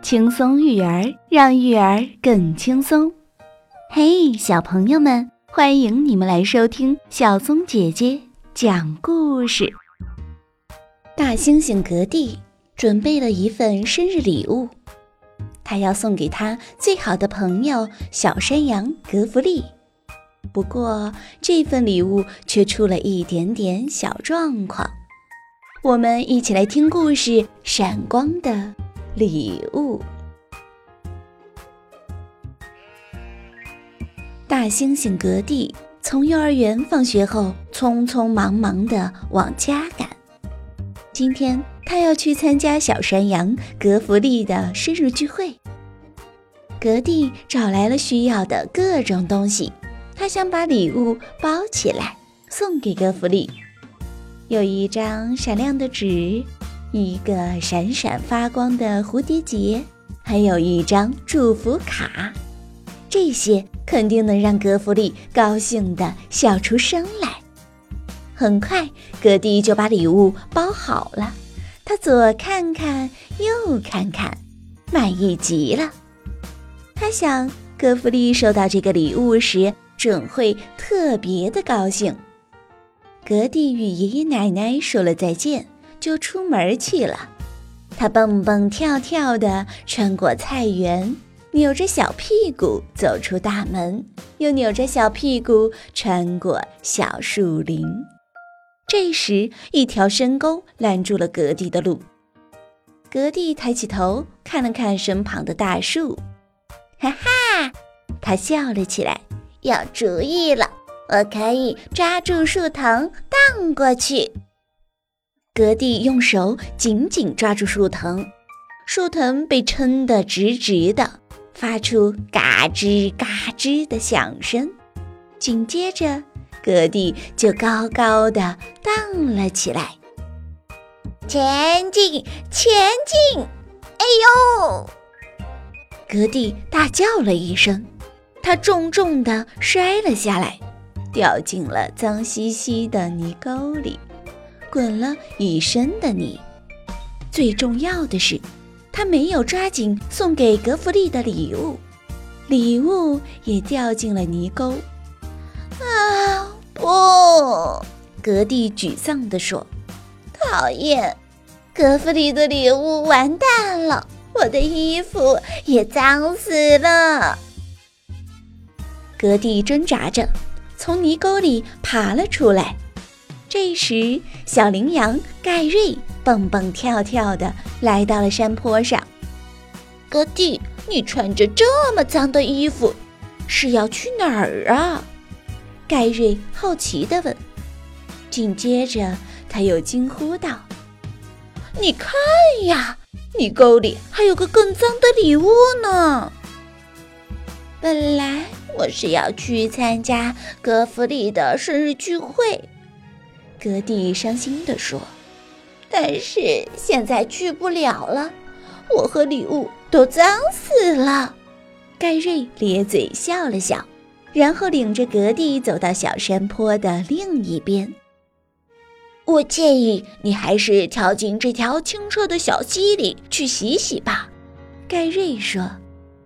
轻松育儿，让育儿更轻松。嘿，小朋友们，欢迎你们来收听小松姐姐讲故事。大猩猩格蒂准备了一份生日礼物，他要送给他最好的朋友小山羊格弗利。不过，这份礼物却出了一点点小状况。我们一起来听故事《闪光的》。礼物。大猩猩格蒂从幼儿园放学后，匆匆忙忙的往家赶。今天他要去参加小山羊格弗利的生日聚会。格蒂找来了需要的各种东西，他想把礼物包起来送给格弗利。有一张闪亮的纸。一个闪闪发光的蝴蝶结，还有一张祝福卡，这些肯定能让格弗利高兴的笑出声来。很快，格蒂就把礼物包好了，他左看看，右看看，满意极了。他想，格弗利收到这个礼物时准会特别的高兴。格蒂与爷爷奶奶说了再见。就出门去了，他蹦蹦跳跳地穿过菜园，扭着小屁股走出大门，又扭着小屁股穿过小树林。这时，一条深沟拦住了格蒂的路。格蒂抬起头看了看身旁的大树，哈哈，他笑了起来。有主意了，我可以抓住树藤荡过去。格蒂用手紧紧抓住树藤，树藤被撑得直直的，发出嘎吱嘎吱的响声。紧接着，格蒂就高高的荡了起来。前进，前进！哎呦！格蒂大叫了一声，他重重的摔了下来，掉进了脏兮兮的泥沟里。滚了一身的泥，最重要的是，他没有抓紧送给格弗利的礼物，礼物也掉进了泥沟。啊，不！格蒂沮丧地说：“讨厌，格弗利的礼物完蛋了，我的衣服也脏死了。”格蒂挣扎着从泥沟里爬了出来。这时，小羚羊盖瑞蹦蹦跳跳地来到了山坡上。格蒂，你穿着这么脏的衣服，是要去哪儿啊？盖瑞好奇地问。紧接着，他又惊呼道：“你看呀，泥沟里还有个更脏的礼物呢！本来我是要去参加格弗里的生日聚会。”格蒂伤心地说：“但是现在去不了了，我和礼物都脏死了。”盖瑞咧嘴笑了笑，然后领着格蒂走到小山坡的另一边。“我建议你还是跳进这条清澈的小溪里去洗洗吧。”盖瑞说，“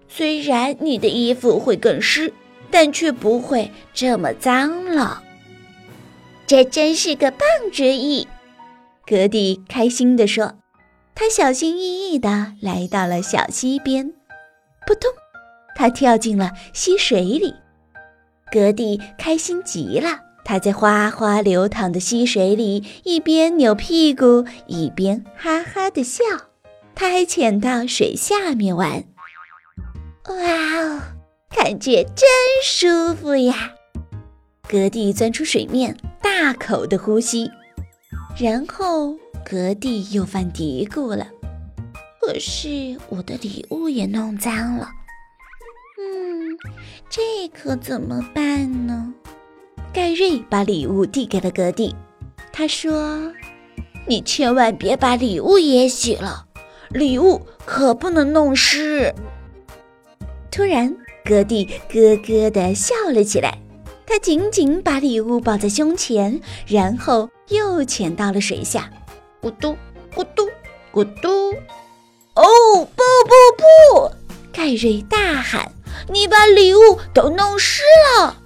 虽然你的衣服会更湿，但却不会这么脏了。”这真是个棒主意，格蒂开心地说。他小心翼翼地来到了小溪边，扑通，他跳进了溪水里。格蒂开心极了，他在哗哗流淌的溪水里一边扭屁股，一边哈哈地笑。他还潜到水下面玩，哇哦，感觉真舒服呀！格蒂钻出水面。大口的呼吸，然后格蒂又犯嘀咕了。可是我的礼物也弄脏了，嗯，这可怎么办呢？盖瑞把礼物递给了格蒂，他说：“你千万别把礼物也洗了，礼物可不能弄湿。”突然，格蒂咯咯地笑了起来。他紧紧把礼物抱在胸前，然后又潜到了水下。咕嘟咕嘟咕嘟！哦，不不不！盖瑞大喊：“你把礼物都弄湿了！”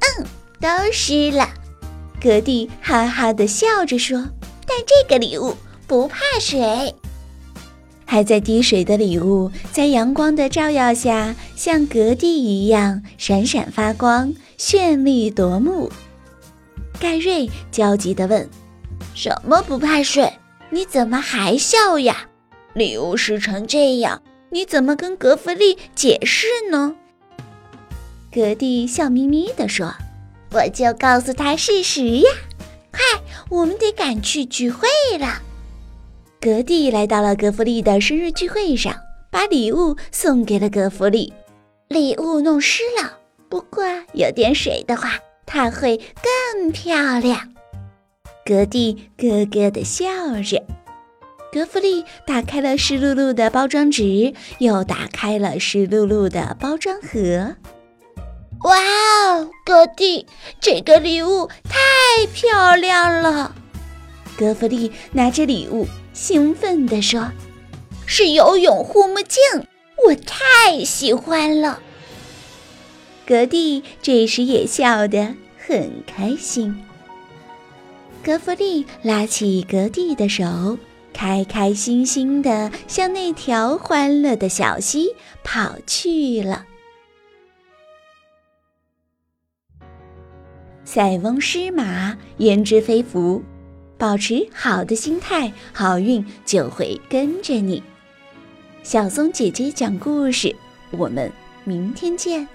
嗯，都湿了。格蒂哈哈地笑着说：“但这个礼物不怕水。”还在滴水的礼物，在阳光的照耀下，像格蒂一样闪闪发光，绚丽夺目。盖瑞焦急地问：“什么不怕水？你怎么还笑呀？礼物湿成这样，你怎么跟格弗利解释呢？”格蒂笑眯眯地说：“我就告诉他事实呀！快，我们得赶去聚会了。”格蒂来到了格弗利的生日聚会上，把礼物送给了格弗利。礼物弄湿了，不过有点水的话，它会更漂亮。格蒂咯咯地笑着。格弗利打开了湿漉漉的包装纸，又打开了湿漉漉的包装盒。哇哦，格蒂，这个礼物太漂亮了！格弗利拿着礼物。兴奋地说：“是游泳护目镜，我太喜欢了。”格蒂这时也笑得很开心。格弗利拉起格蒂的手，开开心心地向那条欢乐的小溪跑去了。塞翁失马，焉知非福。保持好的心态，好运就会跟着你。小松姐姐讲故事，我们明天见。